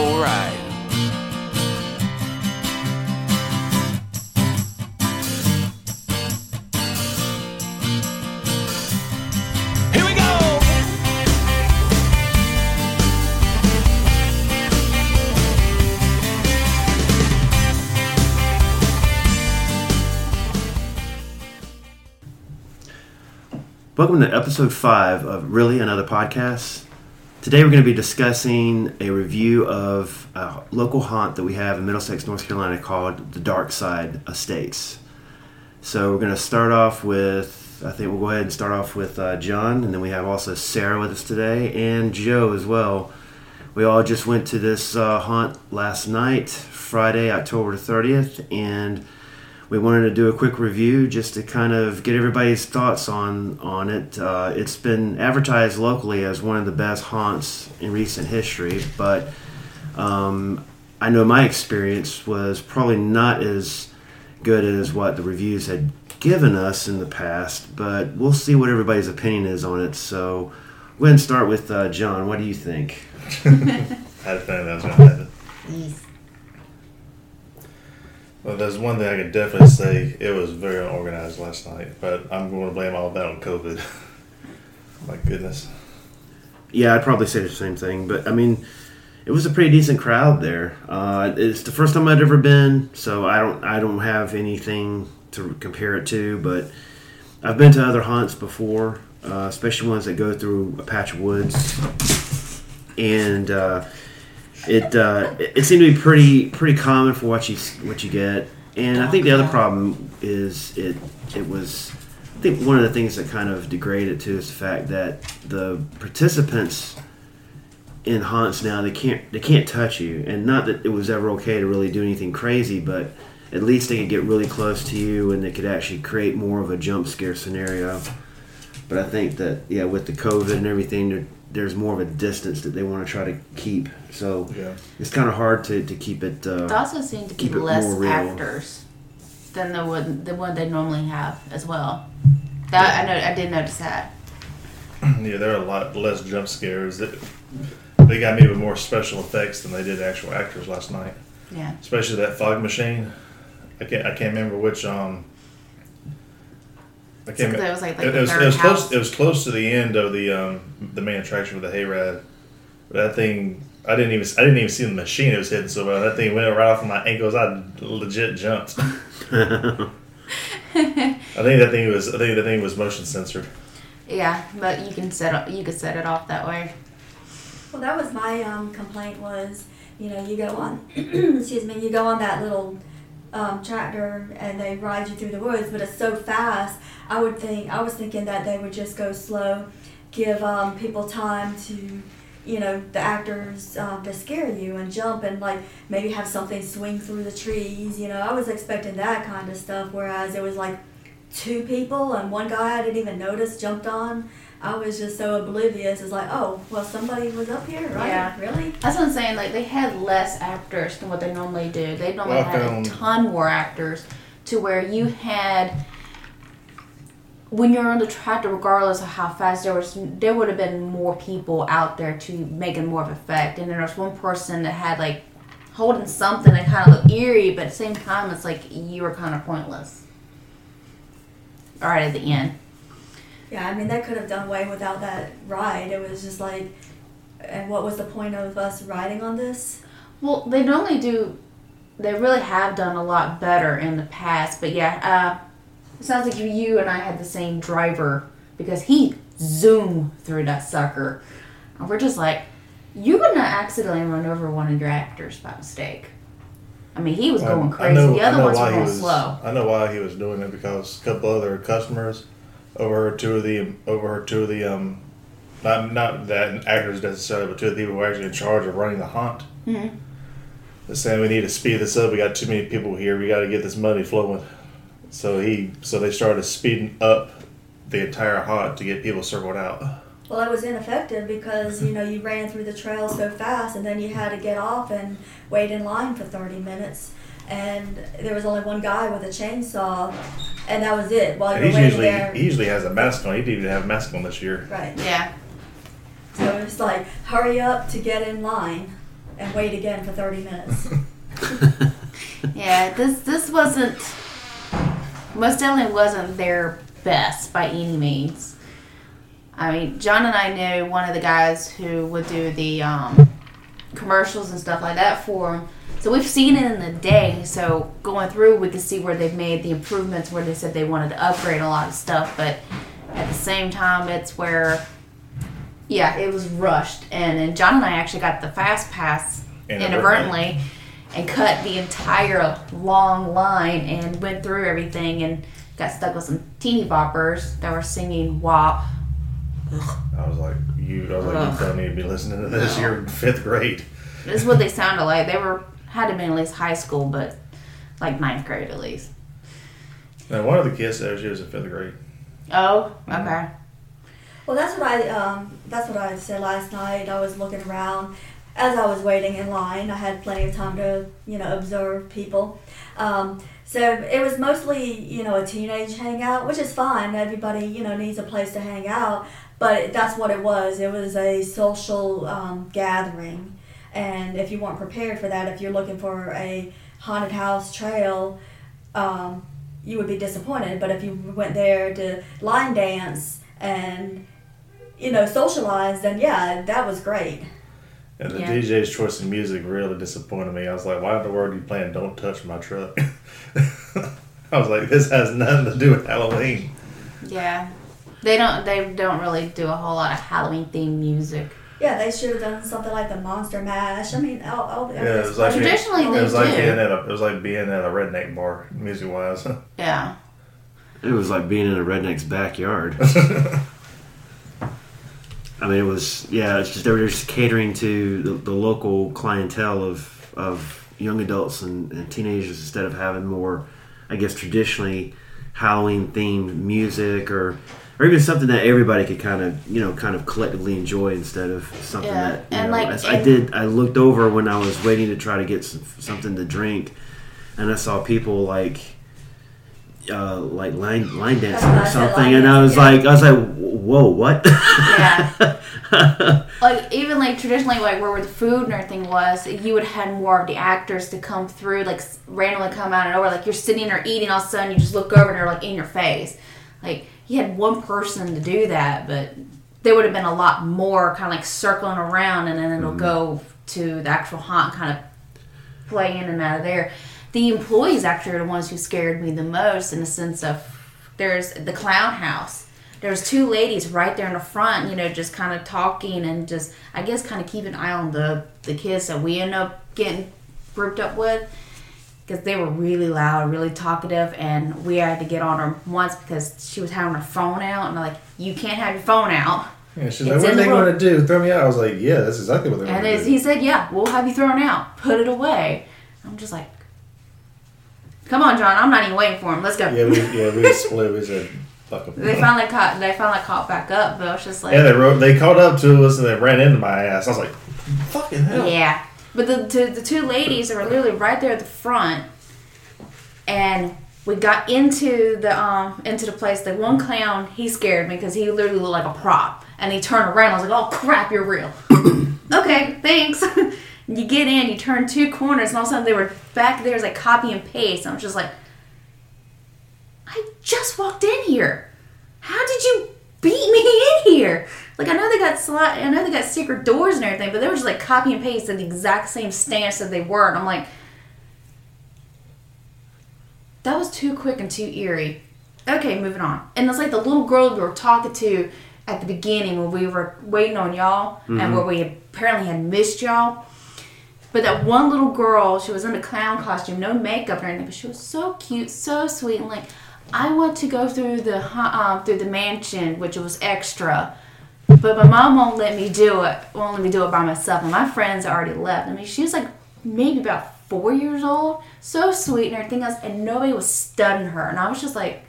All right. Here we go. Welcome to episode five of Really Another Podcast. Today we're going to be discussing a review of a local haunt that we have in Middlesex, North Carolina called the Darkside Estates. So we're going to start off with, I think we'll go ahead and start off with uh, John, and then we have also Sarah with us today and Joe as well. We all just went to this uh, haunt last night, Friday, October 30th, and we wanted to do a quick review just to kind of get everybody's thoughts on on it. Uh, it's been advertised locally as one of the best haunts in recent history, but um, I know my experience was probably not as good as what the reviews had given us in the past. But we'll see what everybody's opinion is on it. So we're going to start with uh, John. What do you think? I had a feeling that was going to happen. Well, there's one thing I can definitely say. It was very unorganized last night, but I'm going to blame all that on COVID. My goodness. Yeah, I'd probably say the same thing. But I mean, it was a pretty decent crowd there. Uh, it's the first time I'd ever been, so I don't I don't have anything to compare it to. But I've been to other haunts before, uh, especially ones that go through a patch of woods, and uh, it uh, it seemed to be pretty pretty common for what you what you get. And I think the other problem is it it was. I think one of the things that kind of degraded too is the fact that the participants in haunts now they can't they can't touch you, and not that it was ever okay to really do anything crazy, but at least they could get really close to you and they could actually create more of a jump scare scenario. But I think that yeah, with the COVID and everything, there's more of a distance that they want to try to keep. So Yeah. it's kind of hard to, to keep it. Uh, There also seem to Keep it less actors than the one the one they normally have as well. That I know I did notice that. Yeah, there are a lot less jump scares. That they got me with more special effects than they did actual actors last night. Yeah. Especially that fog machine. I can't. I can't remember which. Um. I can't. So me- was like- like it, the it was, third it was house? close. It was close to the end of the um the main attraction with the hayride. But that thing, I didn't even. I didn't even see the machine it was hitting so bad. That thing went right off of my ankles. I legit jumped. I think that thing was. I think the thing was motion censored. Yeah, but you can set it, you could set it off that way. Well, that was my um, complaint was, you know, you go on, excuse me, you go on that little um, tractor and they ride you through the woods, but it's so fast. I would think, I was thinking that they would just go slow, give um, people time to, you know, the actors um, to scare you and jump and like maybe have something swing through the trees. You know, I was expecting that kind of stuff, whereas it was like two people and one guy I didn't even notice jumped on. I was just so oblivious. It's like, oh, well, somebody was up here, right? Yeah. Really? That's what I'm saying. Like they had less actors than what they normally do. They normally Well, had found- a ton more actors, to where you had when you're on the tractor, regardless of how fast there was, there would have been more people out there to make it more of effect. And there was one person that had like holding something that kind of looked eerie, but at the same time, it's like you were kind of pointless. All right, at the end. Yeah, I mean, that could have done away without that ride. It was just like, and what was the point of us riding on this? Well, they normally do. They really have done a lot better in the past, but yeah, uh, it sounds like you, you and I had the same driver because he zoomed through that sucker, and we're just like, you would not accidentally run over one of your actors by mistake. I mean, he was going I- I crazy. know- the other ones were going was- slow. I know why he was doing it because a couple other customers overheard two of the overheard two of the um, not not that actors necessarily, but two of the people who are actually in charge of running the hunt. Mm-hmm. They're saying we need to speed this up. We got too many people here. We got to get this money flowing. So he, so they started speeding up the entire hunt to get people circled out. Well, it was ineffective because you know you ran through the trail so fast, and then you had to get off and wait in line for thirty minutes. And there was only one guy with a chainsaw, and that was it. While And you he's waiting usually there, he usually has a mask on. He didn't even have a mask on this year. right? Yeah. So it's like hurry up to get in line, and wait again for thirty minutes. Yeah, this this wasn't most definitely wasn't their best by any means. I mean, John and I knew one of the guys who would do the um, commercials and stuff like that for them. So we've seen it in the day. So going through, we could see where they've made the improvements, where they said they wanted to upgrade a lot of stuff. But at the same time, it's where, yeah, it was rushed. And, and John and I actually got the fast pass Inadvertently. inadvertently and cut the entire long line and went through everything and got stuck with some teeny boppers that were singing WAP. I was like, you. I was like, Ugh. you don't need to be listening to this. No. You're in fifth grade. This is what they sounded like. They were had to be at least high school, but like ninth grade at least. Now, one of the kids said she was in fifth grade. Oh, okay. Well, that's what I um, that's what I said last night. I was looking around as I was waiting in line. I had plenty of time to you know observe people. Um, so it was mostly you know a teenage hangout, which is fine. Everybody you know needs a place to hang out, but that's what it was. It was a social um, gathering, and if you weren't prepared for that, if you're looking for a haunted house trail. Um, you would be disappointed, but if you went there to line dance and you know, socialize, then yeah, that was great. And the Yeah. DJ's choice in music really disappointed me. I was like, why in the world are you playing Don't Touch My Truck? I was like, this has nothing to do with Halloween. Yeah. They don't they don't really do a whole lot of Halloween themed music. Yeah, they should have done something like the Monster Mash. I mean, all, all Yeah, it was like Traditionally, it they was like being at a it was like being at a redneck bar, music wise. Yeah. It was like being in a redneck's backyard. I mean, it was yeah. It's just they were just catering to the, the local clientele of of young adults and, and teenagers instead of having more, I guess, traditionally Halloween themed music or or even something that everybody could kind of you know kind of collectively enjoy instead of something Yeah, that and know, like- as I did. I looked over when I was waiting to try to get some, something to drink, and I saw people like uh, like line line dancing or something, and I was dancing, like, I was like, whoa, what? Yeah. like even like traditionally like where the food and everything was you would have had more of the actors to come through like randomly come out and over like you're sitting there eating all of a sudden you just look over and they're like in your face like you had one person to do that but there would have been a lot more kind of like circling around and then it'll mm-hmm. go to the actual haunt kind of play in and out of there. The employees actually are the ones who scared me the most in the sense of there's the clown house. There's two ladies right there in the front, you know, just kind of talking and just, I guess, kind of keep an eye on the the kids that we end up getting grouped up with because they were really loud, really talkative, and we had to get on her once because she was having her phone out, and like, you can't have your phone out. Yeah, she's It's like, what are they the going to do? Throw me out? I was like, yeah, that's exactly what they're And going to he said, yeah, we'll have you thrown out. Put it away. I'm just like, come on, John, I'm not even waiting for him. Let's go. Yeah, we yeah we split. We said, they finally caught. They finally caught back up, but I was just like, Yeah, they wrote. They caught up to us and they ran into my ass. I was like, fucking hell. Yeah, but the the, the two ladies that were literally right there at the front, and we got into the um into the place. The one clown he scared me because he literally looked like a prop, and he turned around. I was like, "Oh crap, you're real." okay, thanks. you get in, you turn two corners, and all of a sudden they were back there. Was like copy and paste. I'm just like, I just walked in here. How did you beat me in here? Like I know they got sli- I know they got secret doors and everything, but they were just like copy and paste at the exact same stance that they were, and I'm like, that was too quick and too eerie. Okay, moving on. And it's like the little girl we were talking to at the beginning when we were waiting on y'all, and where we apparently had missed y'all. But that one little girl, she was in a clown costume, no makeup or anything, but she was so cute, so sweet, and like, I want to go through the um, through the mansion, which was extra, But my mom won't let me do it. Won't let me do it by myself. And my friends already left. I mean, she was like maybe about four years old, so sweet and everything else, and nobody was studying her. And I was just like,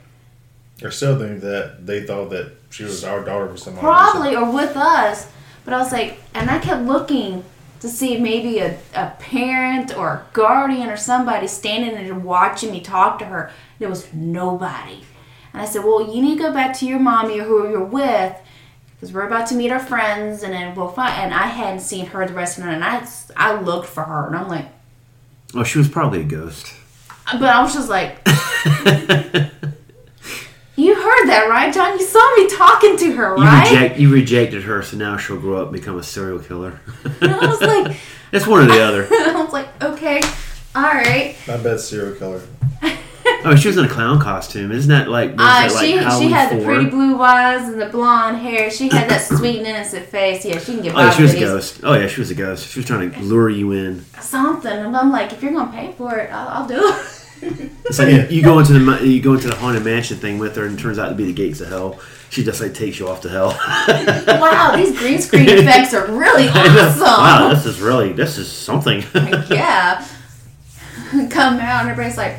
Or still think that they thought that she was our daughter for some probably or with us. But I was like, and I kept looking to see maybe a, a parent or a guardian or somebody standing there watching me talk to her. There was nobody. And I said, well, you need to go back to your mommy or who you're with because we're about to meet our friends and then we'll find. And I hadn't seen her the rest of the night. And I, I looked for her and I'm like, Oh, she was probably a ghost. Uh, but I was just like, you heard that, right, John? You saw me talking to her, You right? reject you rejected her, so now she'll grow up and become a serial killer. and I was like, it's one or the other. I was like, okay, all right. I bet serial killer. Oh, she was in a clown costume. Isn't that like? was Uh, that like she she had the pretty blue eyes and the blonde hair. She had that sweet and innocent face. Yeah, she can get Oh, yeah, she was a ghost. Oh yeah, she was a ghost. She was trying to lure you in. something. And I'm like, if you're gonna pay for it, I'll, I'll do it. It's like you, you go into the you go into the haunted mansion thing with her, and it turns out to be the gates of hell. She just like takes you off to hell. wow, these green screen effects are really awesome. wow, this is really this is something. yeah. Come out and everybody's like,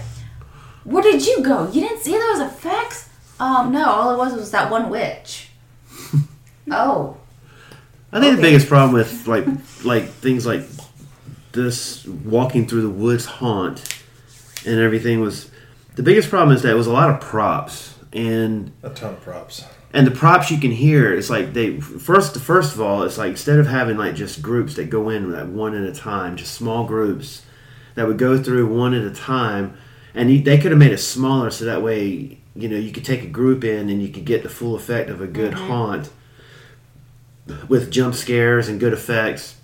where did you go? You didn't see those effects? Um, no, all it was was that one witch. oh. I think the biggest problem with like like things like this walking through the woods haunt and everything was the biggest problem is that it was a lot of props and A ton of props. and the props you can hear it's like they first first of all it's like instead of having like just groups that go in like one at a time just small groups that would go through one at a time and you, they could have made it smaller so that way you know you could take a group in and you could get the full effect of a good mm-hmm. haunt with jump scares and good effects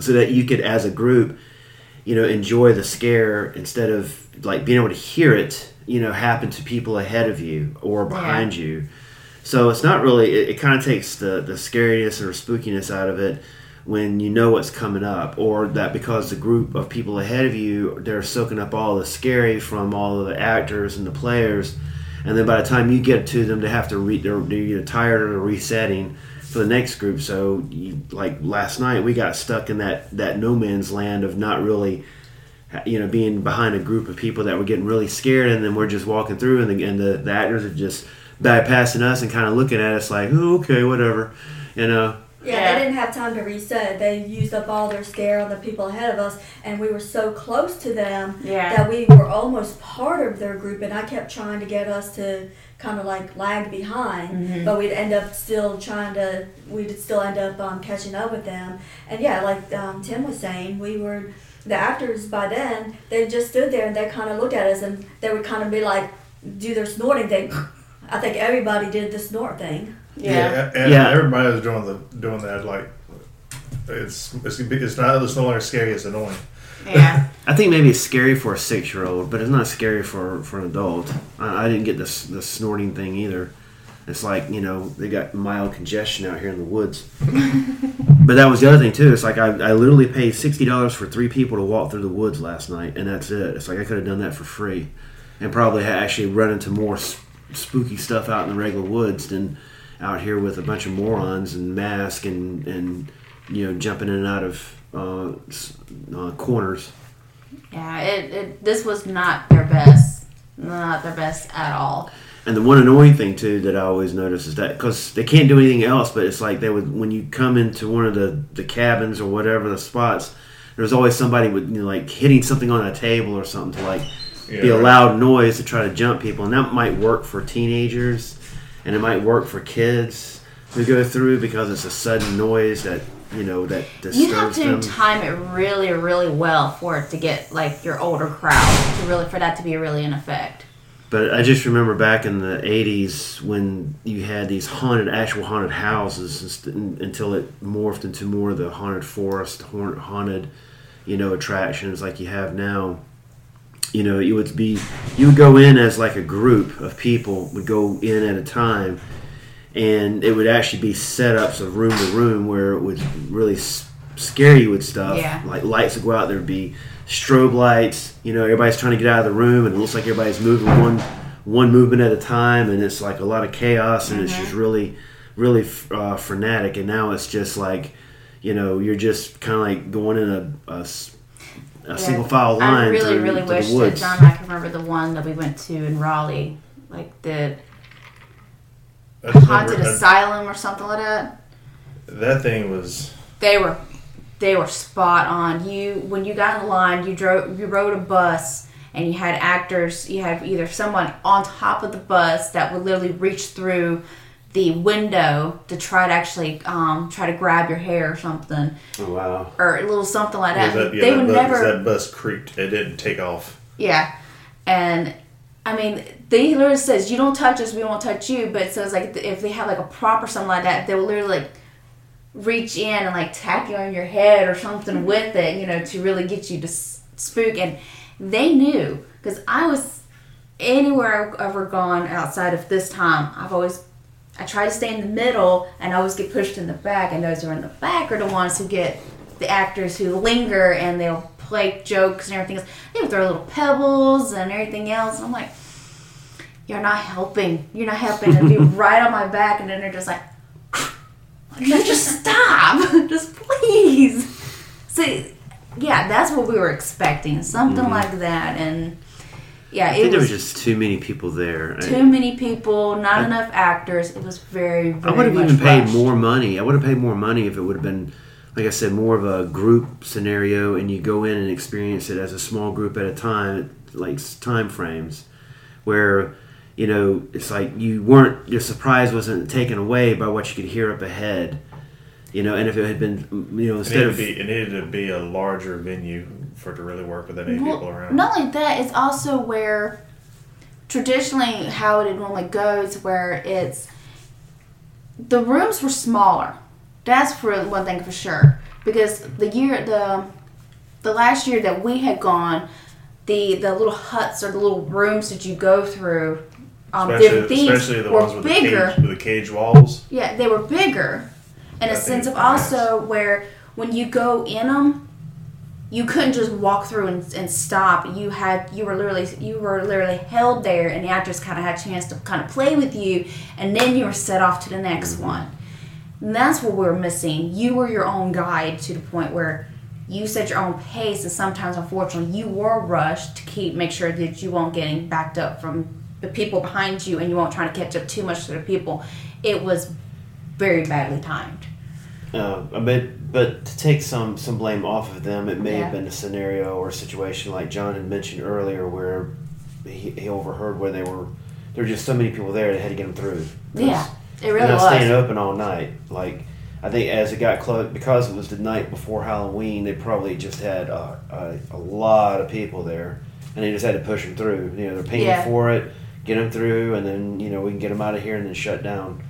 so that you could as a group you know enjoy the scare instead of like being able to hear it you know happen to people ahead of you or behind you. So it's not really it, it kind of takes the the scariness or spookiness out of it when you know what's coming up or that because the group of people ahead of you they're soaking up all the scary from all of the actors and the players and then by the time you get to them they have to re they're, they're tired or resetting for the next group. So you, like last night we got stuck in that that no man's land of not really you know being behind a group of people that were getting really scared and then we're just walking through and the, and the, the actors are just bypassing us and kind of looking at us like oh, okay whatever you know Yeah, Yeah. they didn't have time to reset. They used up all their scare on the people ahead of us, and we were so close to them Yeah. that we were almost part of their group. And I kept trying to get us to kind of like lag behind, Mm-hmm. but we'd end up still trying to. We'd still end up um, catching up with them. And yeah, like um, Tim was saying, we were the actors by then. They just stood there and they kind of looked at us, and they would kind of be like, do their snorting thing. I think everybody did the snort thing. Yeah. and Yeah. everybody was doing the doing that like it's it's it's not it's no longer scary. It's annoying. Yeah. I think maybe it's scary for a six year old, but it's not scary for, for an adult. I, I didn't get this the snorting thing either. It's like you know they got mild congestion out here in the woods. but that was the other thing too. It's like I, I literally paid sixty dollars for three people to walk through the woods last night, and that's it. It's like I could have done that for free, and probably actually run into more s- spooky stuff out in the regular woods than out here with a bunch of morons and masks and and you know jumping in and out of uh, uh, corners. Yeah. It, it this was not their best. Not their best at all. And the one annoying thing too that I always notice is that because they can't do anything else, but it's like they would when you come into one of the the cabins or whatever the spots, there's always somebody with you know, like hitting something on a table or something to like be a Yeah. loud noise to try to jump people, and that might work for teenagers, and it might work for kids who go through because it's a sudden noise that you know that disturbs You have to them. time it really, really well for it to get like your older crowd to really for that to be really in effect. But I just remember back in the '80s when you had these haunted, actual haunted houses, until it morphed into more of the haunted forest, haunted, you know, attractions like you have now. You know, you would be, you would go in as like a group of people would go in at a time, and it would actually be setups of room to room where it would really scare you with stuff. Yeah. Like lights would go out, there'd be strobe lights. You know, everybody's trying to get out of the room, and it looks like everybody's moving one one movement at a time, and it's like a lot of chaos, and it's just really really uh, frenetic, and now it's just like, you know, you're just kind of like going in a, a a Yeah. single file line I really, through really to wish that. John and I could remember the one that we went to in Raleigh, like the I just haunted remember- asylum or something like that. That thing was. They were, they were spot on. You when you got in line, you drove, you rode a bus, and you had actors. You had either someone on top of the bus that would literally reach through the window to try to actually um, try to grab your hair or something, Oh wow! or a little something like that. that, yeah, they that would bus, never. That bus creaked. It didn't take off. Yeah, and I mean, they literally says you don't touch us, we won't touch you. But so it's like if they have like a prop or something like that, they will literally like reach in and like tap you on your head or something with it, you know, to really get you to spook. And they knew because I was anywhere I've ever gone outside of this time, I've always I try to stay in the middle and I always get pushed in the back. And those who are in the back are the ones who get the actors who linger and they'll play jokes and everything else. They would throw little pebbles and everything else. I'm like, you're not helping. You're not helping. And be right on my back, and then they're just like, no, just stop, just please. See, yeah, that's what we were expecting, something mm-hmm. like that, and yeah, I it think there was, was just too many people there. too many people, not enough actors. It was very, I would have much even paid rushed. more money. I would have paid more money if it would have been, like I said, more of a group scenario, and you go in and experience it as a small group at a time, like time frames, where you know it's like you weren't your surprise wasn't taken away by what you could hear up ahead. You know, and if it had been, you know, instead needed, of be, it needed to be a larger venue for it to really work with that many Well, people around. Not only that, it's also where traditionally how it normally goes, where it's the rooms were smaller. That's for one thing for sure. Because the year the the last year that we had gone, the the little huts or the little rooms that you go through, um, especially, especially the were ones with bigger. the cage with the cage walls. Yeah, they were bigger, in a sense of it's also where when you go in them, you couldn't just walk through and, and stop. You had you were literally you were literally held there, and the actors kind of had a chance to kind of play with you, and then you were set off to the next mm-hmm. one. And that's what we were missing. You were your own guide to the point where you set your own pace, and sometimes, unfortunately, you were rushed to keep make sure that you won't getting backed up from the people behind you, and you won't trying to catch up too much to the people. It was very badly timed. Uh, but but to take some some blame off of them, it may Yeah. have been a scenario or a situation like John had mentioned earlier, where he, he overheard where they were. There were just so many people there they had to get them through. Yeah, it really was. staying open all night. Like I think as it got close, because it was the night before Halloween, they probably just had a, a, a lot of people there, and they just had to push them through. You know, they're paying Yeah. for it, get them through, and then you know we can get them out of here and then shut down.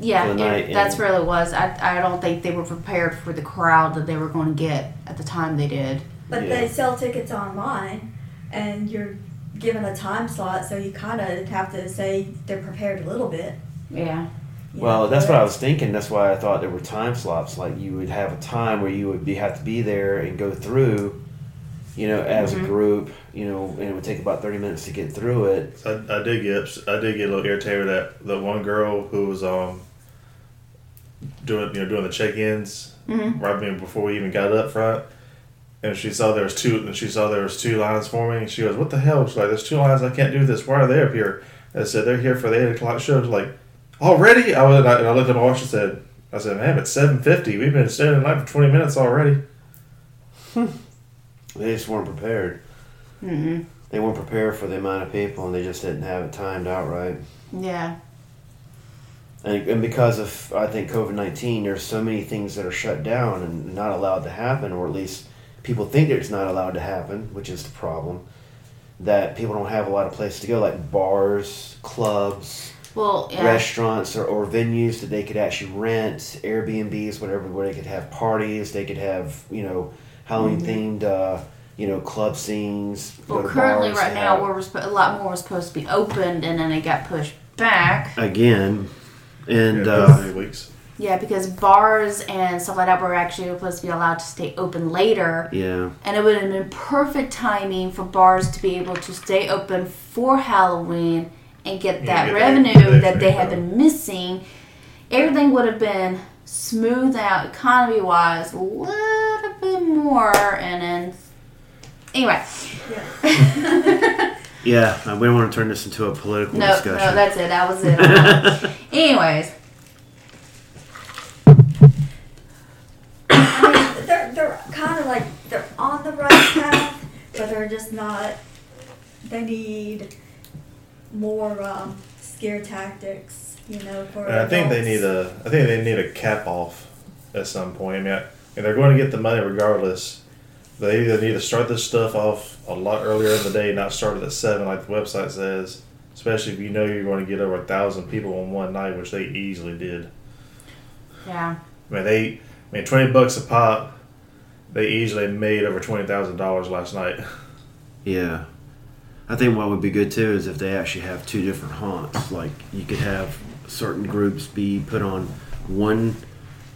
Yeah, for the it- night that's and- really was. I, I don't think they were prepared for the crowd that they were going to get at the time they did. But Yeah. they sell tickets online, and you're given a time slot, so you kind of have to say they're prepared a little bit. Yeah. you Well, know, that's what I was thinking. That's why I thought there were time slots. Like you would have a time where you would be have to be there and go through, you know, as Mm-hmm. a group, you know, and it would take about thirty minutes to get through it. I, I did get I did get a little irritated at the one girl who was um doing you know doing the check-ins Mm-hmm. right before we even got up front, and she saw there was two and she saw there was two lines forming. And she goes, "What the hell?" She's like, "There's two lines. I can't do this. Why are they up here?" And I said, "They're here for the eight o'clock show." She's like, "Already?" I was and I, and I looked at my watch and said, "I said, man, it's seven fifty. We've been standing in line for twenty minutes already." They just weren't prepared. Mm-hmm. They weren't prepared for the amount of people, and they just didn't have it timed out right. Yeah. And, and because of I think COVID nineteen, there's so many things that are shut down and not allowed to happen, or at least people think it's not allowed to happen, which is the problem. That people don't have a lot of places to go, like bars, clubs, Well, yeah. restaurants or, or venues that they could actually rent, Airbnbs, whatever, where they could have parties, they could have, you know, Halloween themed, uh, you know, club scenes. well, currently, bars, right now, we're resp- a lot more was supposed to be opened, and then it got pushed back. again, and Yeah, uh, three weeks. Yeah, because bars and stuff like that were actually supposed to be allowed to stay open later. yeah, And it would have been perfect timing for bars to be able to stay open for Halloween and get that get that- revenue that that they have been missing. everything would have been smoothed out economy wise a little bit more, and then anyway. Yeah, uh, we don't want to turn this into a political No, discussion. no, that's it. That was it. Anyways, I mean, they're they're kind of like they're on the right path, but they're just not. They need more um, scare tactics, you know. For And I think they need a. I think they need a cap off at some point. I mean, I, and they're going to get the money regardless. They either need to start this stuff off a lot earlier in the day, not start it at seven like the website says. Especially if you know you're going to get over a thousand people on one night, which they easily did. yeah. I mean, they. I mean, twenty bucks a pop. They easily made over twenty thousand dollars last night. Yeah. I think what would be good too is if they actually have two different haunts. Like you could have certain groups be put on one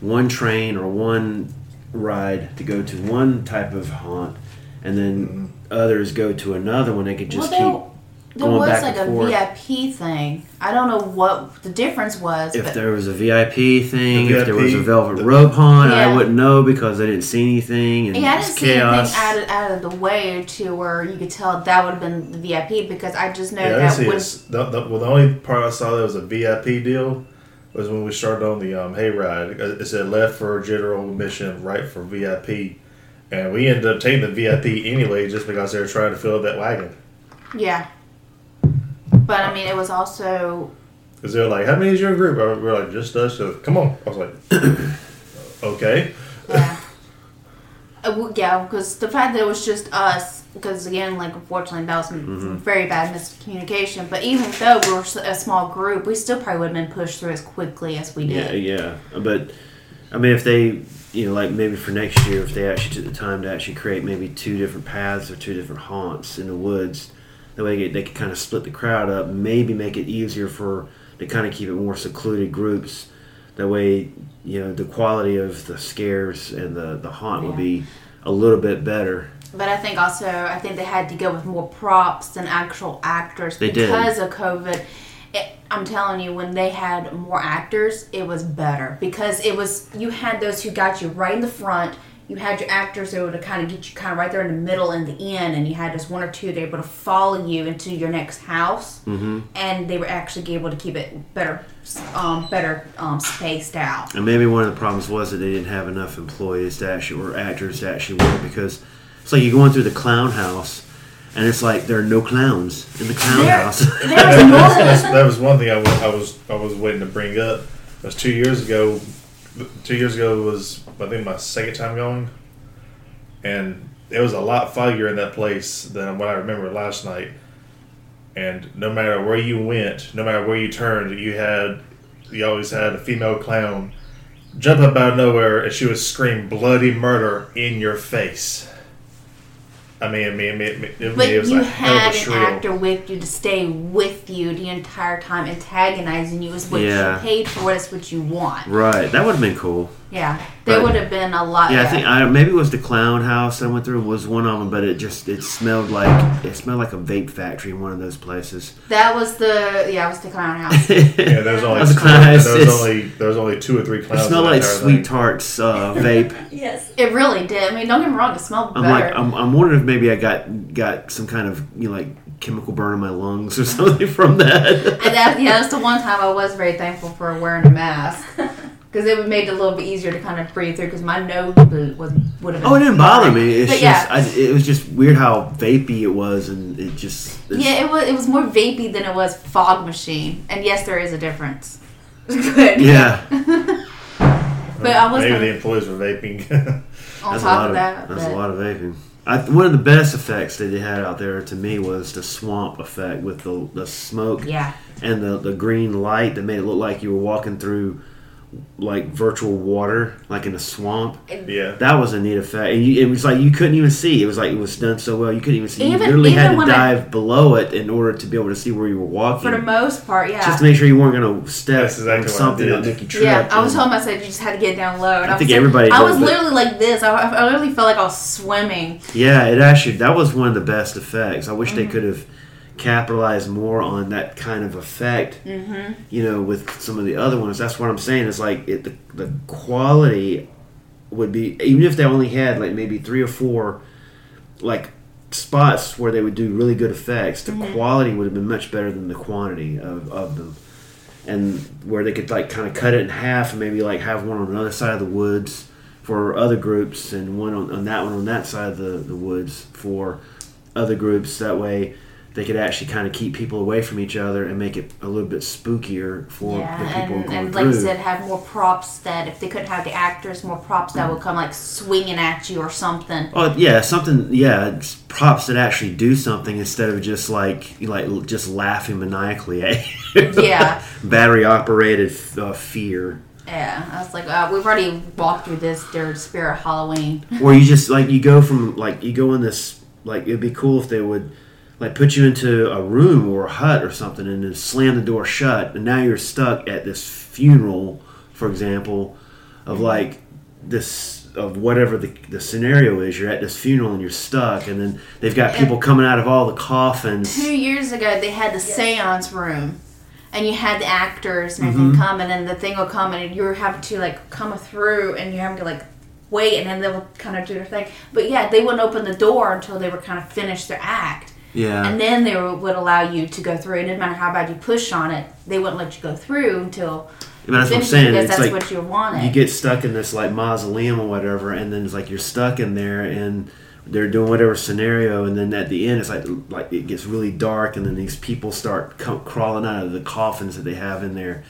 one train or one ride to go to one type of haunt and then mm-hmm. others go to another one. They could just well, there, there going was back like and a forth. VIP thing. I don't know what the difference was, if but there was a VIP thing, The if there was a velvet the- rope haunt, I wouldn't know because I didn't see anything and yeah, I it's didn't see anything out of, out of the way to where you could tell that would have been the VIP because I just know Yeah, I didn't that see when it. The, the, well, the only part I saw that was a VIP deal was when we started on the um, hayride. It it said left for general admission, right for VIP. And we ended up taking the VIP anyway just because they were trying to fill up that wagon. yeah. But I mean, it was also Because they were like, how many is your group? We were like, just us. So, Come on. I was like, okay. Yeah. Uh, yeah, because the fact that it was just us, because again, like unfortunately that was Mm-hmm. very bad miscommunication. But even though we were a small group, we still probably would have been pushed through as quickly as we did. yeah. Yeah. But I mean, if they, you know, like maybe for next year, if they actually took the time to actually create maybe two different paths or two different haunts in the woods, that way they could kind of split the crowd up. Maybe make it easier for to kind of keep it more secluded groups. That way, you know, the quality of the scares and the the haunt would be a little bit better. But I think also, I think they had to go with more props than actual actors They did. because of COVID. It, I'm telling you, when they had more actors, it was better because it was you had those who got you right in the front. You had your actors that would kind of get you kind of right there in the middle and the end, and you had just one or two that were able to follow you into your next house, mm-hmm. and they were actually able to keep it better, um, better um, spaced out. And maybe one of the problems was that they didn't have enough employees to actually or actors to actually work because it's like you're going through the clown house and it's like there are no clowns in the clown There- house. There was That's- more. that's- that was one thing I was, I was I was waiting to bring up. It was two years ago. Two years ago was I think my second time going, and it was a lot foggier in that place than what I remember last night. And no matter where you went, no matter where you turned, you had you always had a female clown jump up out of nowhere and she would scream bloody murder in your face. I mean, I mean, I mean, I mean, it, But was you a hell of had an shrill. actor with you to stay with you the entire time, antagonizing you. Is what Yeah. you paid for. Is what you want. right, that would have been cool. Yeah, there But- would have been a lot. Yeah, I think I, maybe it was the clown house I went through was one of them, but it just it smelled like it smelled like a vape factory in one of those places. that was the yeah, it was the clown house. Yeah, there was only That was two, clown house. there was only there was only two or three It smelled like that sweet tarts uh, vape. Yes. it really did. I mean, don't get me wrong, it smelled I'm better. like I'm, I'm wondering if maybe I got got some kind of you know like chemical burn in my lungs or something from that. and that, yeah, that's the one time I was very thankful for wearing a mask because it would made it a little bit easier to kind of breathe through because my nose would was would have. Been Oh, it didn't bother me. It's But just yeah. I, it was just weird how vapey it was, and it just it's- Yeah, it was. It was more vapey than it was fog machine, and yes, there is a difference. Good. yeah. But I was Maybe gonna- the employees were vaping. On That's a top lot of of that, that's but- a lot of vaping. I, one of the best effects that they had out there to me was the swamp effect with the the smoke yeah, and the, the green light that made it look like you were walking through like virtual water, like in a swamp. yeah. That was a neat effect. And you, it was like you couldn't even see. It was like it was done so well you couldn't even see. Even- you literally had to when I- dive below it in order to be able to see where you were walking. for the most part, yeah. just to make sure you weren't going to step That's exactly on I something that did. make you trip. yeah, I was and- telling myself you just had to get down low. And I I, think was everybody I was but- literally like this. I, I literally felt like I was swimming. Yeah, it actually that was one of the best effects. I wish Mm-hmm. they could have capitalize more on that kind of effect. Mm-hmm. You know, with some of the other ones. That's what I'm saying. Is like it, the the quality would be even if they only had like maybe three or four like spots where they would do really good effects. The Mm-hmm. quality would have been much better than the quantity of, of them. And where they could like kind of cut it in half and maybe like have one on another side of the woods for other groups and one on, on that one on that side of the, the woods for other groups. That way they could actually kind of keep people away from each other and make it a little bit spookier for Yeah, the people and, going and through. like I said, have more props that if they couldn't have the actors, more props that would come like swinging at you or something. Oh yeah, something. Yeah, it's props that actually do something instead of just like like just laughing maniacally at you. Yeah. battery operated uh, fear, Yeah, I was like, uh, we've already walked through this during Spirit Halloween. or you just like you go from like you go in this like it'd be cool if they would like put you into a room or a hut or something and then slam the door shut and now you're stuck at this funeral, for example, of like this of whatever the, the scenario is you're at this funeral and you're stuck and then they've got people coming out of all the coffins Two years ago, they had the seance room. And you had the actors and Mm-hmm. come, and then the thing will come, and you're having to like come through, and you're having to like wait, and then they'll kind of do their thing. But yeah, they wouldn't open the door until they were kind of finished their act. Yeah and then they would allow you to go through. It didn't matter how bad you push on it; they wouldn't let you go through until that's what I'm saying. because It's that's like what you wanted. you get stuck in this like mausoleum or whatever, and then it's like you're stuck in there, and they're doing whatever scenario, and then at the end, it's like like it gets really dark, and then these people start co- crawling out of the coffins that they have in there.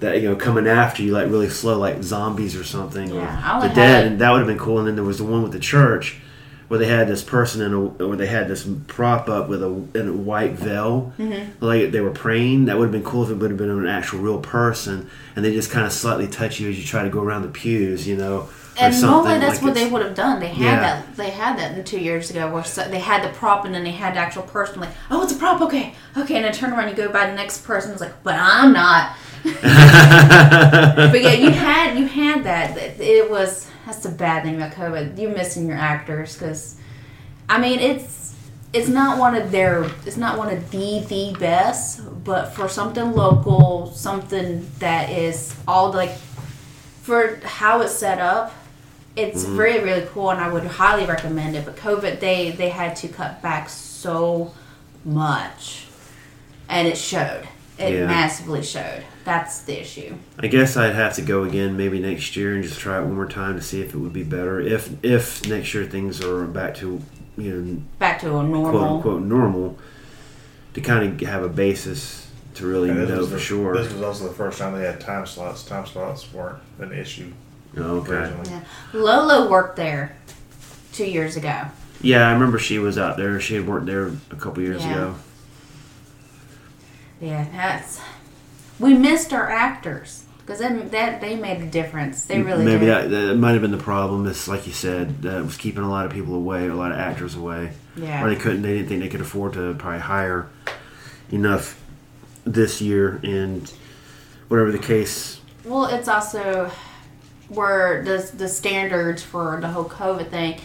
That you know, coming after you like really slow, like zombies or something, Yeah, I or the dead, and that would have been cool. And then there was the one with the church, where they had this person in a, where they had this prop up with a in a white veil, Mm-hmm. like they were praying. That would have been cool if it would have been an actual real person, and they just kind of slightly touch you as you try to go around the pews, you know. and normally that's like what they would have done. They had Yeah. that. They had that two years ago, where so they had the prop and then they had the actual person. Like, oh, it's a prop. Okay, okay, and then turn around, you go by the next person. It's like, but I'm not. but yeah, you had you had that. It was that's the bad thing about COVID. You're missing your actors because, I mean, it's it's not one of their it's not one of the the best, but for something local, something that is all like for how it's set up, it's mm-hmm. really really cool, and I would highly recommend it. But COVID, they they had to cut back so much, and it showed. It Yeah. massively showed. That's the issue. I guess I'd have to go again maybe next year and just try it one more time to see if it would be better. If if next year things are back to you know Back to a normal quote unquote normal, to kind of have a basis to really And know for the- sure. This was also the first time they had time slots. Time slots weren't an issue Oh, okay. originally. Yeah. Lolo worked there two years ago. Yeah, I remember she was out there. She had worked there a couple years Yeah. ago. Yeah, that's. We missed our actors because that, that they made a difference. They really Maybe did. that, that might have been the problem. It's like you said, that was keeping a lot of people away, a lot of actors away. Yeah. Or they couldn't. They didn't think they could afford to probably hire enough this year, and whatever the case. Well, it's also where the the standards for the whole COVID thing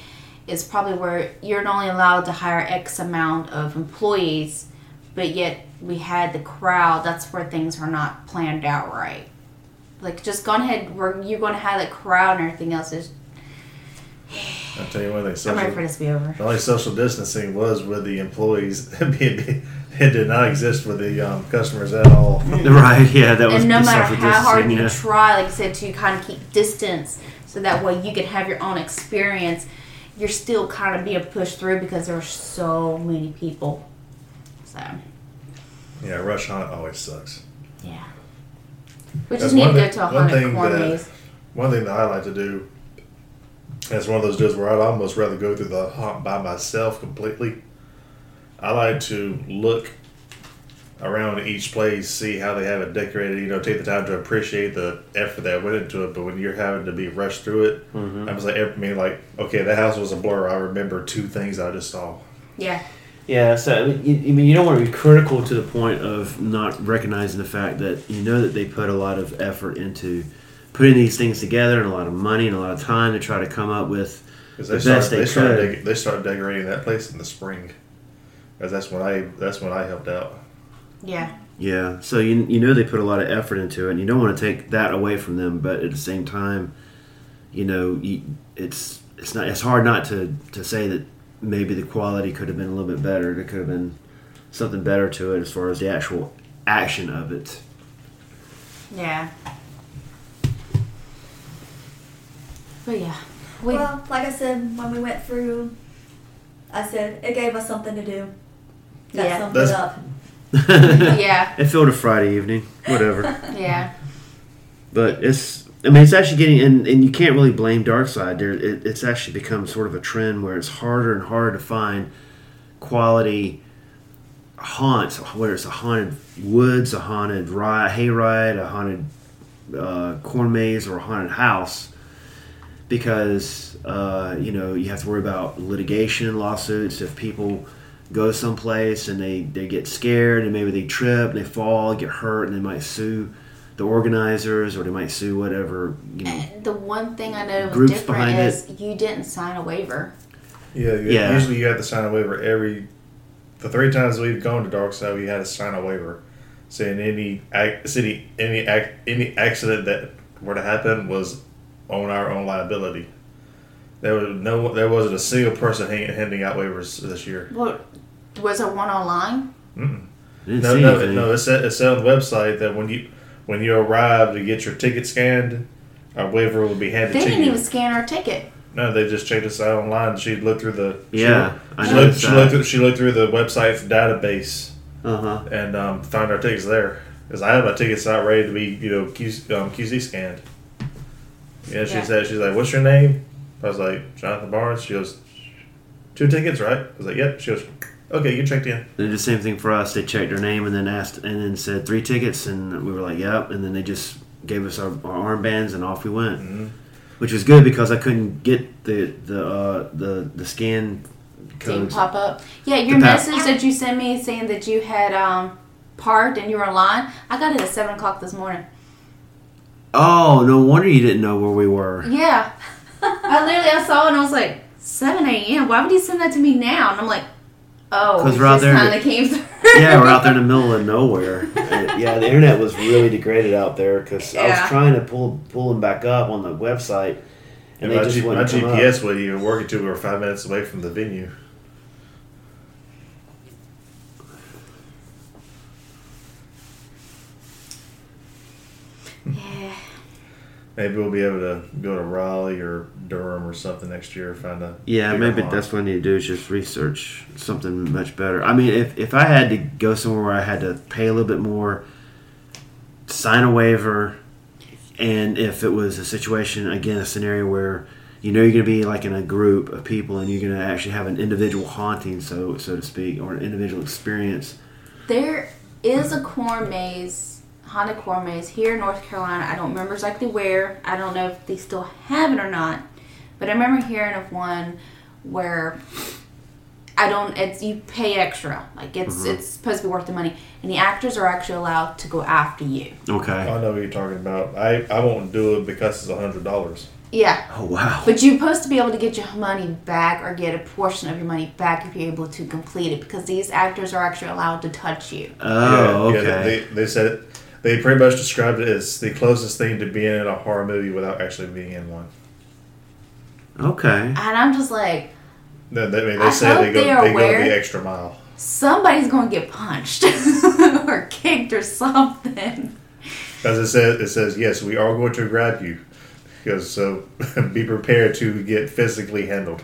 is probably where you're not only allowed to hire X amount of employees, but yet we had the crowd. That's where things are not planned out right. Like just go ahead, where you're going to have the crowd and everything else is. I'll tell you one thing. I'm ready for Social, this to be over. the only social distancing was with the employees. it did not exist with the um, customers at all. Right? Yeah, that was and no the matter how hard you yeah. try, like I said, to kind of keep distance, so that way you could have your own experience, you're still kind of being pushed through because there are so many people. So Yeah, rush hunt always sucks. yeah, we That's just need to one go thing- to a one haunted thing corn that- maze. One thing that I like to do is one of those deals where I'd almost rather go through the haunt by myself completely. I like to look around each place, see how they have it decorated, you know, take the time to appreciate the effort that went into it. But when you're having to be rushed through it, Mm-hmm. I was like, I mean, like, okay, that house was a blur. I remember two things I just saw. Yeah, Yeah, so I mean, you, I mean, you don't want to be critical to the point of not recognizing the fact that you know that they put a lot of effort into putting these things together and a lot of money and a lot of time to try to come up with Because the they best started, they they, started could. dec- they started decorating that place in the spring. because that's when I that's when I helped out. Yeah. Yeah, so you you know they put a lot of effort into it, and you don't want to take that away from them, but at the same time, you know, you, it's it's not it's hard not to to say that maybe the quality could have been a little bit better. There could have been something better to it as far as the actual action of it. Yeah. But yeah. We, Well, like I said, when we went through, I said it gave us something to do. That Yeah. summed That's- it up. yeah. It felt a Friday evening, whatever. Yeah. but it's I mean it's actually getting and, and you can't really blame Darkside. There it, it's actually become sort of a trend where it's harder and harder to find quality haunts, whether it's a haunted woods, a haunted ride, hayride, a haunted uh, corn maze, or a haunted house, because uh, you know you have to worry about litigation, lawsuits. If people go someplace and they, they get scared and maybe they trip and they fall, get hurt, and they might sue the organizers or they might sue whatever you know. The one thing I know was Groups different behind is you didn't sign a waiver. Yeah, you, Yeah. usually you have to sign a waiver every. The three times we've gone to Darkside, we had to sign a waiver saying any ac- city any any accident that were to happen was on our own liability. There was no, there wasn't a single person hang, handing out waivers this year. What was there one online? Mm-mm. Didn't No, see no, anything. no. It said, it said on the website that when you when you arrive to get your ticket scanned, our waiver will be handed They to didn't you. even scan our ticket. No, they just checked us out online. She looked through the she Yeah, looked- I She, looked, she looked through she looked through the website's database Uh huh. and um, found our tickets there. Because I had my tickets out ready to be you know QC, um, QC scanned. Yeah, she Yeah. said she's like, "What's your name?" I was like, "Jonathan Barnes." She goes, two tickets, right?" I was like, "Yep." She goes, "Okay, you checked in." They did the same thing for us. They checked our name and then asked and then said three tickets and we were like, yep. And then they just gave us our, our armbands and off we went, Mhm. which was good because I couldn't get the the uh, the the scan Didn't pop up. Yeah, your The pa- message that you sent me saying that you had um, parked and you were in line. I got it at seven o'clock this morning. Oh, no wonder you didn't know where we were. Yeah, I literally I saw it and I was like seven a.m. Why would you send that to me now? And I'm like, oh, 'Cause it we're out there kinda the- came through. yeah, we're out there in the middle of nowhere. And, yeah, the internet was really degraded out there because I was trying to pull pull them back up on the website, and And they my, just G- wouldn't come up. GPS wasn't even working till we were five minutes away from the venue. yeah, Maybe we'll be able to go to Raleigh or Durham or something next year. Find a Yeah, maybe haunt. that's what I need to do is just research something much better. I mean, if, if I had to go somewhere where I had to pay a little bit more, sign a waiver, and if it was a situation, again, a scenario where you know you're going to be like in a group of people and you're going to actually have an individual haunting, so so to speak, or an individual experience. there is a corn maze, haunted corn maze here in North Carolina. I don't remember exactly where. I don't know if they still have it or not, but I remember hearing of one where I don't. It's you pay extra. Like it's Mm-hmm. it's supposed to be worth the money, and the actors are actually allowed to go after you. Okay. I know what you're talking about. I, I won't do it because it's a hundred dollars. Yeah. Oh wow. But you're supposed to be able to get your money back or get a portion of your money back if you're able to complete it because these actors are actually allowed to touch you. Oh, Yeah, okay. yeah, they, they said it. They pretty much described it as the closest thing to being in a horror movie without actually being in one. okay. And I'm just like, They, they, I mean, I they say they hope go they are they go aware. the extra mile. somebody's going to get punched or kicked or something. As it says, it says yes, we are going to grab you. Because so be prepared to get physically handled.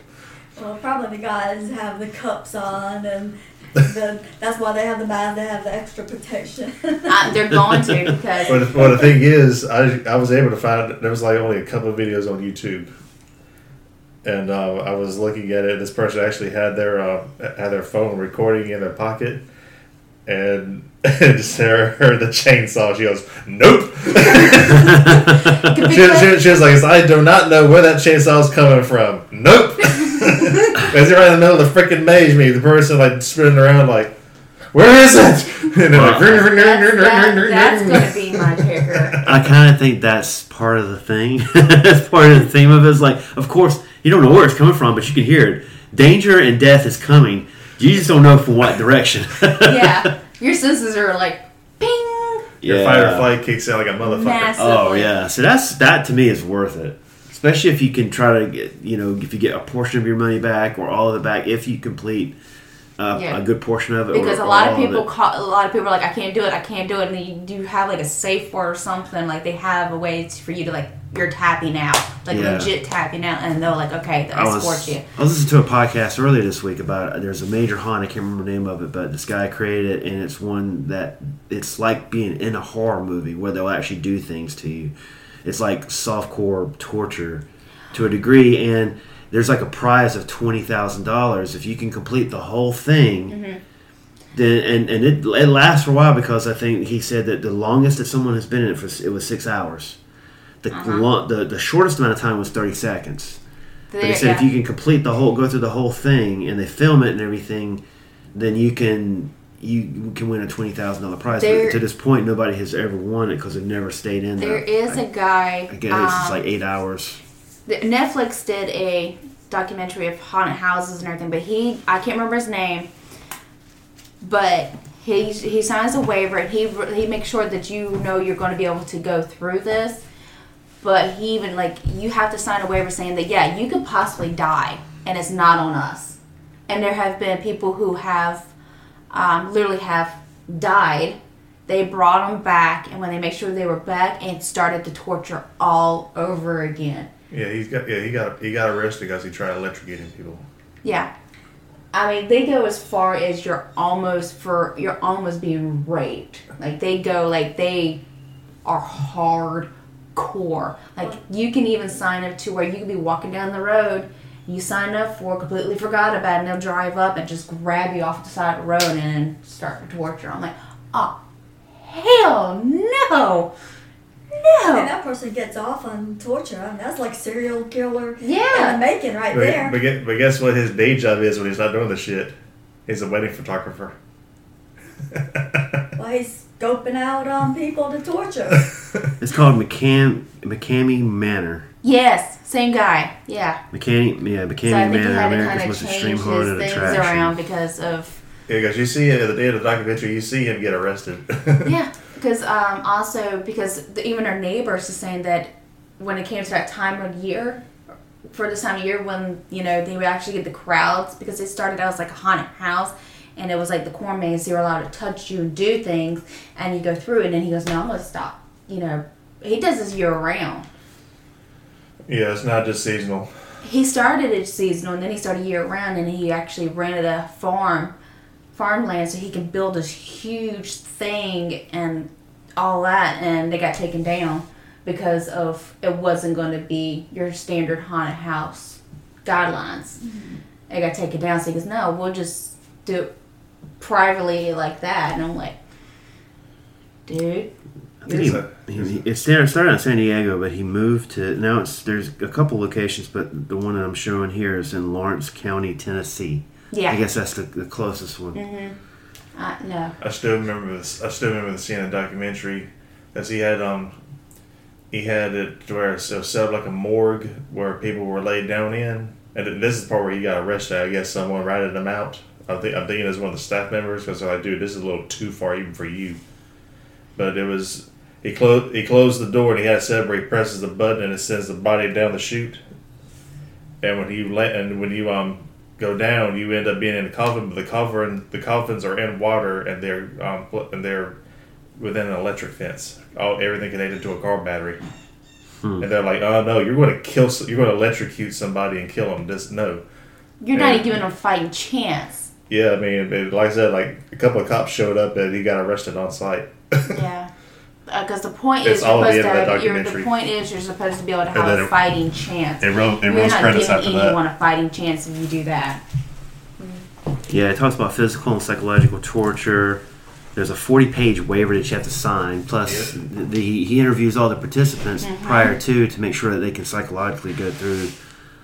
Well, probably the guys have the cups on, and the, that's why they have the band. They have the extra protection. Uh, they're going to because But well, the thing is, I, I was able to find there was like only a couple of videos on YouTube, and uh, I was looking at it. This person actually had their uh, had their phone recording in their pocket, and just heard heard the chainsaw. She goes, "Nope." she, she, she was like, "I do not know where that chainsaw is coming from. Nope." Because you're right in the middle of the freaking maze, me the person like spinning around like, "Where is it?" And they're like, that's, that, that's going to be my trigger. I kind of think that's part of the thing. that's part of the theme of it. Is like, of course, you don't know where it's coming from, but you can hear it. Danger and death is coming. You just don't know from what direction. yeah, your senses are like ping. Your fight or flight kicks out like a motherfucker. Massive. Oh yeah, so that's that to me is worth it, especially if you can try to get you know if you get a portion of your money back or all of it back if you complete uh, Yeah. a good portion of it. Because or, a lot of people it. call, a lot of people are like, I can't do it, I can't do it, and then you do have like a safe word or something. Like they have a way to, for you to like you're tapping out, like Yeah. legit tapping out, and they're like, okay, I support you. I was listening to a podcast earlier this week about there's a major haunt. I can't remember the name of it, but this guy created it, and it's one that it's like being in a horror movie where they'll actually do things to you. It's like softcore torture to a degree, and there's like a prize of twenty thousand dollars if you can complete the whole thing. Mm-hmm. Then and and it, it lasts for a while because I think he said that the longest that someone has been in it for it was six hours. The, Uh-huh. lo- the the shortest amount of time was thirty seconds. But he said if you can complete the whole, go through the whole thing, and they film it and everything, then you can you can win a twenty thousand dollar prize. There- but to this point, nobody has ever won it because they've never stayed in There there. is a guy. I guess it's um, like eight hours. Netflix did a documentary of haunted houses and everything, but he I can't remember his name, but he he signs a waiver and he he makes sure that you know you're going to be able to go through this. But he even like you have to sign a waiver saying that yeah you could possibly die and it's not on us. And there have been people who have um, literally have died. They brought them back, and when they make sure they were back, and started the torture all over again. Yeah, he's got. Yeah, he got. He got arrested because he tried electrocuting people. Yeah. I mean, they go as far as you're almost for you're almost being raped. Like they go like they are hardcore. Like you can even sign up to where you can be walking down the road, you sign up for, completely forgot about it, and they'll drive up and just grab you off the side of the road and then start the torture. I'm like, oh hell no. And No. that person gets off on torture. I mean, that's like serial killer Yeah. in the making right But, there. but, gue- but guess what his day job is when he's not doing the shit? He's a wedding photographer. Well, he's scoping out um, people to torture. It's called McCam McKamey Manor. Yes, same guy. Yeah. Mechanic, yeah, Mechanic So I McKamey think he Manor, had to America's kind of most change extreme his haunted things attraction. around because of Yeah, because you see at the day of the documentary, you see him get arrested. yeah. Because um, also because the, even our neighbors are saying that when it came to that time of year, for this time of year when you know they would actually get the crowds because it started out as like a haunted house. And it was like the corn maze, they were allowed to touch you and do things, and you go through it. And then he goes, "No, I'm gonna stop." You know, he does this year round. Yeah, it's not just seasonal. he started it seasonal and then he started year round and he actually rented a farm farmland so he could build this huge thing and all that and they got taken down because of it wasn't going to be your standard haunted house guidelines. Mm-hmm. It got taken down so he goes no we'll just do it privately like that. And i'm like dude I think he, he, he- it started, started in San Diego, but he moved to now. It's there's a couple locations, but the one that I'm showing here is in Lawrence County, Tennessee. yeah I guess that's the, the closest one. uh, no I still remember this. I still remember seeing the documentary, as he had um, he had it where it was set up like a morgue where people were laid down in, and this is the part where he got arrested. I guess someone ratted him out. I think I'm thinking it was one of the staff members because they're like, dude, this is a little too far even for you. But it was he closed he closed the door and he had it set up where he presses the button and it sends the body down the chute. And when you let and when you um go down, you end up being in a coffin. But the coffin, the coffins are in water, and they're um, and they're within an electric fence. All everything connected to a car battery. And they're like, "Oh no, you're going to kill, you're going to electrocute somebody and kill them." Just no. you're not even giving him a fighting chance Yeah, I mean, it, like I said, like a couple of cops showed up and he got arrested on site. Yeah, uh, because the point It's is all you're the supposed end to of have, the you're, the point is you're supposed to be able to have then a it- fighting chance. It wrote, it You're not credits giving after anyone that. a fighting chance if you do that. Yeah, it talks about physical and psychological torture. There's a 40 page waiver that you have to sign. Plus, the, the, he interviews all the participants mm-hmm. prior to to make sure that they can psychologically go through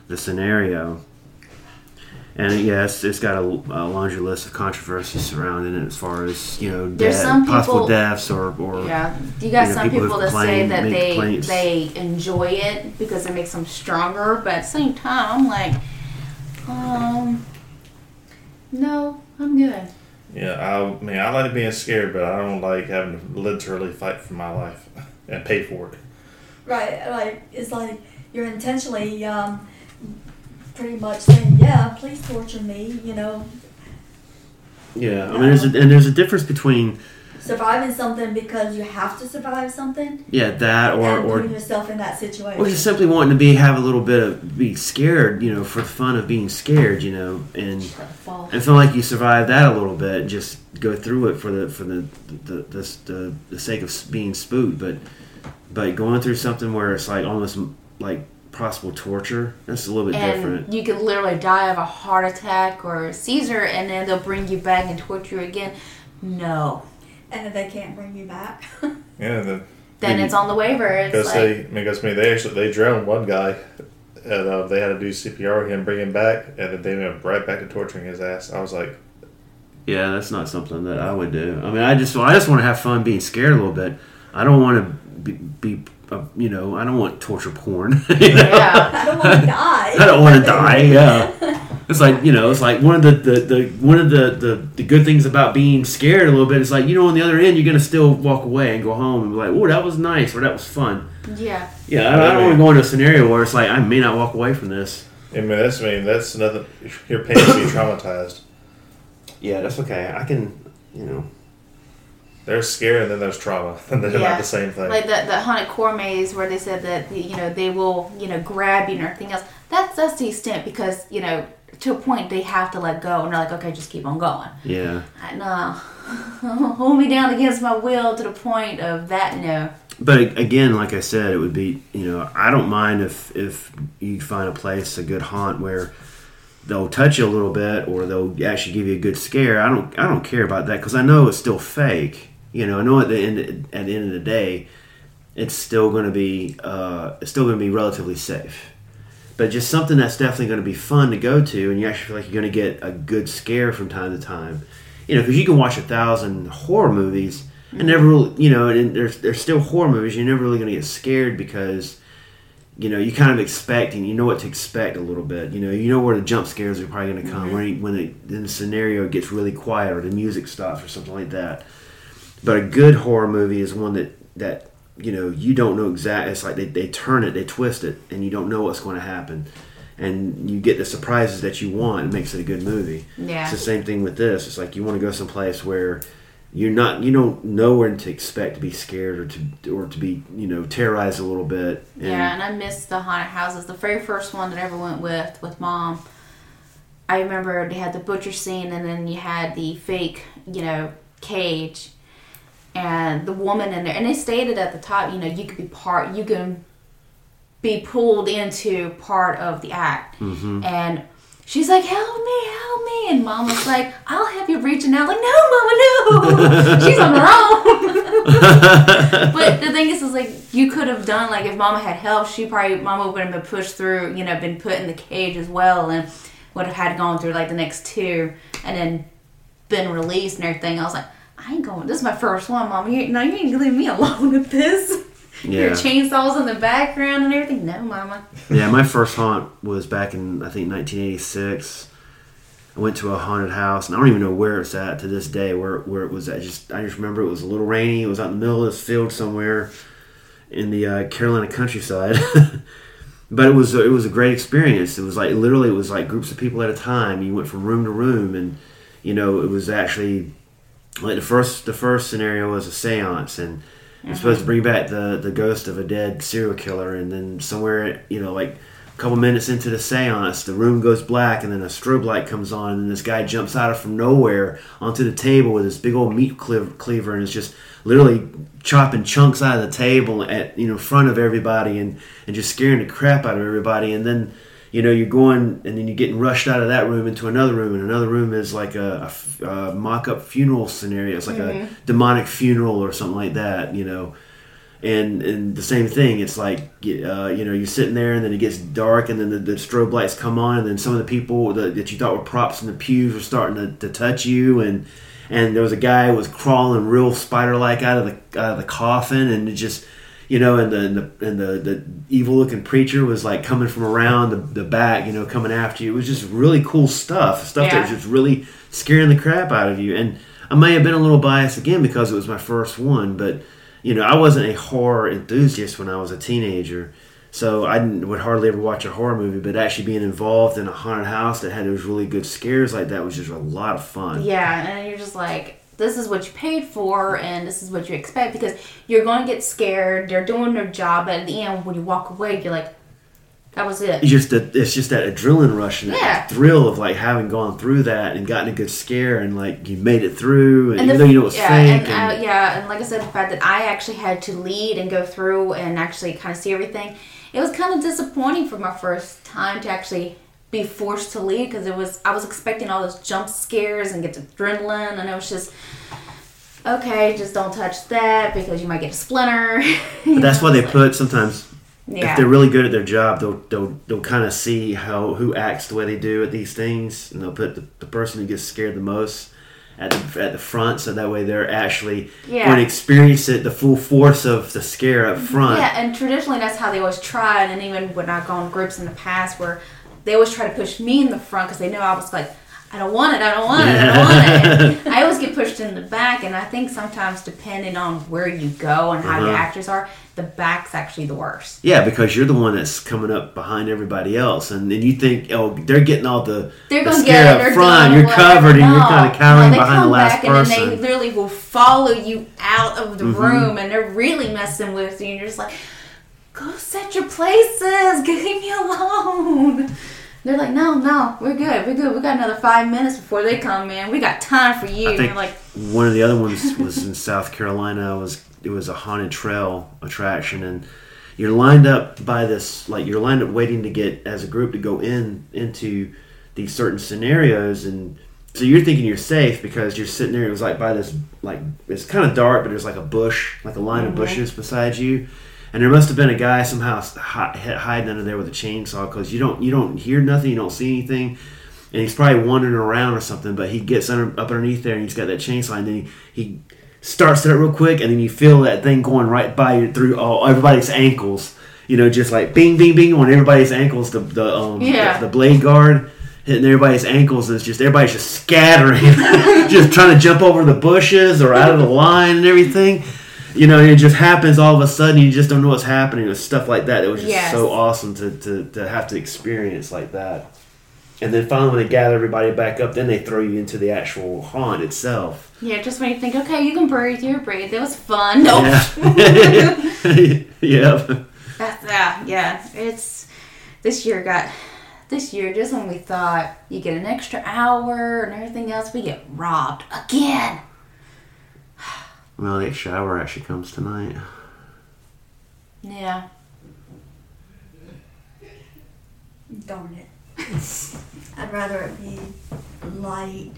the scenario. And yes, it's got a, a laundry list of controversies surrounding it as far as you know, There's death- some possible deaths or, or Yeah, you got You know, some people people, who that say that they complaints. they enjoy it because it makes them stronger, but at the same time, I'm like, um, no, I'm good. Yeah, I mean, I like being scared, but I don't like having to literally fight for my life and pay for it. Right, like it's like you're intentionally um, pretty much saying, "Yeah, please torture me," you know, Yeah, I mean, there's a, and there's a difference between surviving something because you have to survive something, yeah that or or putting yourself in that situation. or just simply wanting to be have a little bit of be scared, you know, for the fun of being scared, you know, and and feel like you survived that a little bit. Just go through it for the for the the the, the, the sake of being spooked, but but going through something where it's like almost like possible torture. That's a little bit and different. you could literally die of a heart attack or a seizure, and then they'll bring you back and torture you again. No. and then they can't bring you back. Yeah, and then Then it's on the waiver. It's because like, they because me they actually they drowned one guy, and uh, they had to do CPR on him, bring him back, and then they went right back to torturing his ass. I was like, Yeah, that's not something that I would do. I mean, I just I just want to have fun being scared a little bit. I don't want to be, be uh, you know, I don't want torture porn. you know? yeah. I don't want to die. I don't want to die. Yeah, it's like you know, it's like one of the, the, the one of the, the the good things about being scared a little bit. is like you know, on the other end, you're gonna still walk away and go home and be like, "Oh, that was nice," or "That was fun." Yeah. Yeah, I, I don't want to go into a scenario where it's like I may not walk away from this. I mean, that's I mean that's nothing. You're paying to be traumatized. Yeah, that's okay. I can, you know. There's scare and then there's trauma, and they're Yeah. not the same thing. Like the, the haunted core maze where they said that, you know, they will, you know, grab you and everything else. That's, that's the extent because, you know, to a point they have to let go and they're like, okay, just keep on going. Yeah. I- No. Uh, hold me down against my will to the point of that, no. But again, like I said, it would be you know I don't mind if if you find a place a good haunt where they'll touch you a little bit or they'll actually give you a good scare. I don't I don't care about that because I know it's still fake. You know I know at the end at the end of the day, it's still going to be uh, it's still going to be relatively safe. But just something that's definitely going to be fun to go to, and you actually feel like you're going to get a good scare from time to time. You know, because you can watch a thousand horror movies and never really, you know, and there's there's still horror movies. You're never really going to get scared because, you know, you kind of expect and you know what to expect a little bit. You know, you know where the jump scares are probably going to come when when the, when the scenario gets really quiet or the music stops or something like that. But a good horror movie is one that that you know you don't know exactly. It's like they, they turn it, they twist it, and you don't know what's going to happen, and you get the surprises that you want. It makes it a good movie. Yeah. It's the same thing with this. It's like you want to go someplace where you're not you don't know when to expect to be scared or to or to be you know terrorized a little bit. And, Yeah, and I miss the haunted houses. The very first one that I ever went with with mom. I remember they had the butcher scene, and then you had the fake, you know, cage, and the woman in there. And they stated at the top, you know, you could be part, you can be pulled into part of the act, mm-hmm. and. She's like, help me, help me. And mom was like, I'll have you reaching out. Like, no, mama, no. She's on her own. but the thing is, is like you could have done like if Mama had help, she probably Mama would have been pushed through, you know, been put in the cage as well, and would have had gone through like the next two, and then been released and everything. I was like, I ain't going. This is my first one, Mama. You, no, you ain't gonna leave me alone with this. Your Yeah. chainsaws in the background and everything. No, Mama. Yeah, my first haunt was back in I think 1986. I went to a haunted house, and I don't even know where it's at to this day. Where where it was at? Just I just remember it was a little rainy. It was out in the middle of this field somewhere in the uh, Carolina countryside. but it was it was a great experience. It was like literally it was like groups of people at a time. You went from room to room, and you know it was actually like the first the first scenario was a séance and it's mm-hmm. supposed to bring back the the ghost of a dead serial killer and then somewhere you know like a couple minutes into the séance the room goes black and then a strobe light comes on and this guy jumps out of from nowhere onto the table with this big old meat cleaver and is just literally chopping chunks out of the table at you know front of everybody and and just scaring the crap out of everybody and then you know you're going and then you're getting rushed out of that room into another room and another room is like a mock-up funeral scenario. It's like a demonic funeral or something like that you know. And and the same thing it's like uh, you know you're sitting there and then it gets dark and then the, the strobe lights come on and then some of the people that, that you thought were props in the pews are starting to, to touch you. And and there was a guy who was crawling real spider like out of the out of the coffin and it just you know, and the and the, and the, the evil looking preacher was like coming from around the, the back, you know, coming after you. It was just really cool stuff, stuff that was just really scaring the crap out of you. And I may have been a little biased again because it was my first one, but you know, I wasn't a horror enthusiast when I was a teenager. So I didn't, would hardly ever watch a horror movie, but actually being involved in a haunted house that had those really good scares like that was just a lot of fun. Yeah, and you're just like, this is what you paid for, and this is what you expect because you're going to get scared. They're doing their job, but at the end, when you walk away, you're like, that was it. It's just that it's just that adrenaline rush and that Yeah. thrill of like having gone through that and gotten a good scare and like you made it through and, And even the- though you know it's yeah, fake and, and, uh, yeah, and like I said, the fact that I actually had to lead and go through and actually kind of see everything, it was kind of disappointing for my first time to actually be forced to leave because it was I was expecting all those jump scares and get adrenaline, and it was just okay, just don't touch that because you might get a splinter. but that's why they put sometimes yeah. if they're really good at their job they'll they'll, they'll kind of see how who acts the way they do at these things and they'll put the, the person who gets scared the most at the, at the front so that way they're actually Yeah. going to experience it the full force of the scare up front Yeah, and traditionally that's how they always try. And even when I've gone groups in the past where they always try to push me in the front because they know I was like, I don't want it, I don't want it, I don't want it. I always get pushed in the back, and I think sometimes depending on where you go and how the Uh-huh. actors are, the back's actually the worst. Yeah, because you're the one that's coming up behind everybody else, and then you think, oh, they're getting all the, They're the gonna scare get it. up front. You're covered, and you're kind of cowering No, behind the last back person. And then they literally will follow you out of Mm-hmm. the room, and they're really messing with you. And you're just like, go set your places, leave me alone. They're like, no, no, we're good, we're good. We got another five minutes before they come in. We got time for you. I think like, one of the other ones was in South Carolina. It was it was a haunted trail attraction, and you're lined up by this like you're lined up waiting to get as a group to go in into these certain scenarios, and so you're thinking you're safe because you're sitting there. It was like by this like it's kind of dark, but there's like a bush, like a line of mm-hmm. bushes beside you. And there must have been a guy somehow hiding under there with a chainsaw because you don't you don't hear nothing, you don't see anything, and he's probably wandering around or something. But he gets under, up underneath there and he's got that chainsaw, and then he, he starts it up real quick, and then you feel that thing going right by you through all everybody's ankles. You know, just like bing, bing, bing on everybody's ankles. The the um Yeah. the, the blade guard hitting everybody's ankles, and it's just everybody's just scattering, just trying to jump over the bushes or out of the line and everything. You know, it just happens all of a sudden. You just don't know what's happening. It was stuff like that. It was just Yes. so awesome to, to, to have to experience like that. And then finally, when they gather everybody back up, then they throw you into the actual haunt itself. yeah, just when you think, okay, you can breathe, you breathe. It was fun. No, Yeah. yep. That's yeah, yeah. It's this year got this year just when we thought you get an extra hour and everything else, we get robbed again. Well, the shower actually comes tonight. Yeah. Darn it. I'd rather it be light.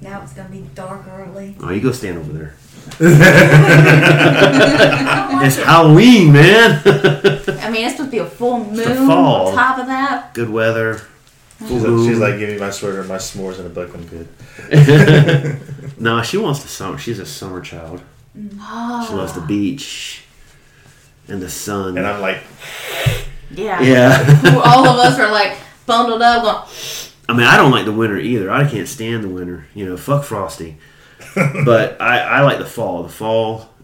Now it's gonna be dark early. Oh, you go stand over there. it's Halloween, man. I mean, it's supposed to be a full the moon fall. on top of that. Good weather. She's like, she's like, give me my sweater and my s'mores and a book. I'm good. No, she wants the summer. She's a summer child. Mm. She loves the beach and the sun. And I'm like, Yeah. yeah. All of us are like bundled up, going, I mean, I don't like the winter either. I can't stand the winter. You know, fuck Frosty. but I, I like the fall. The fall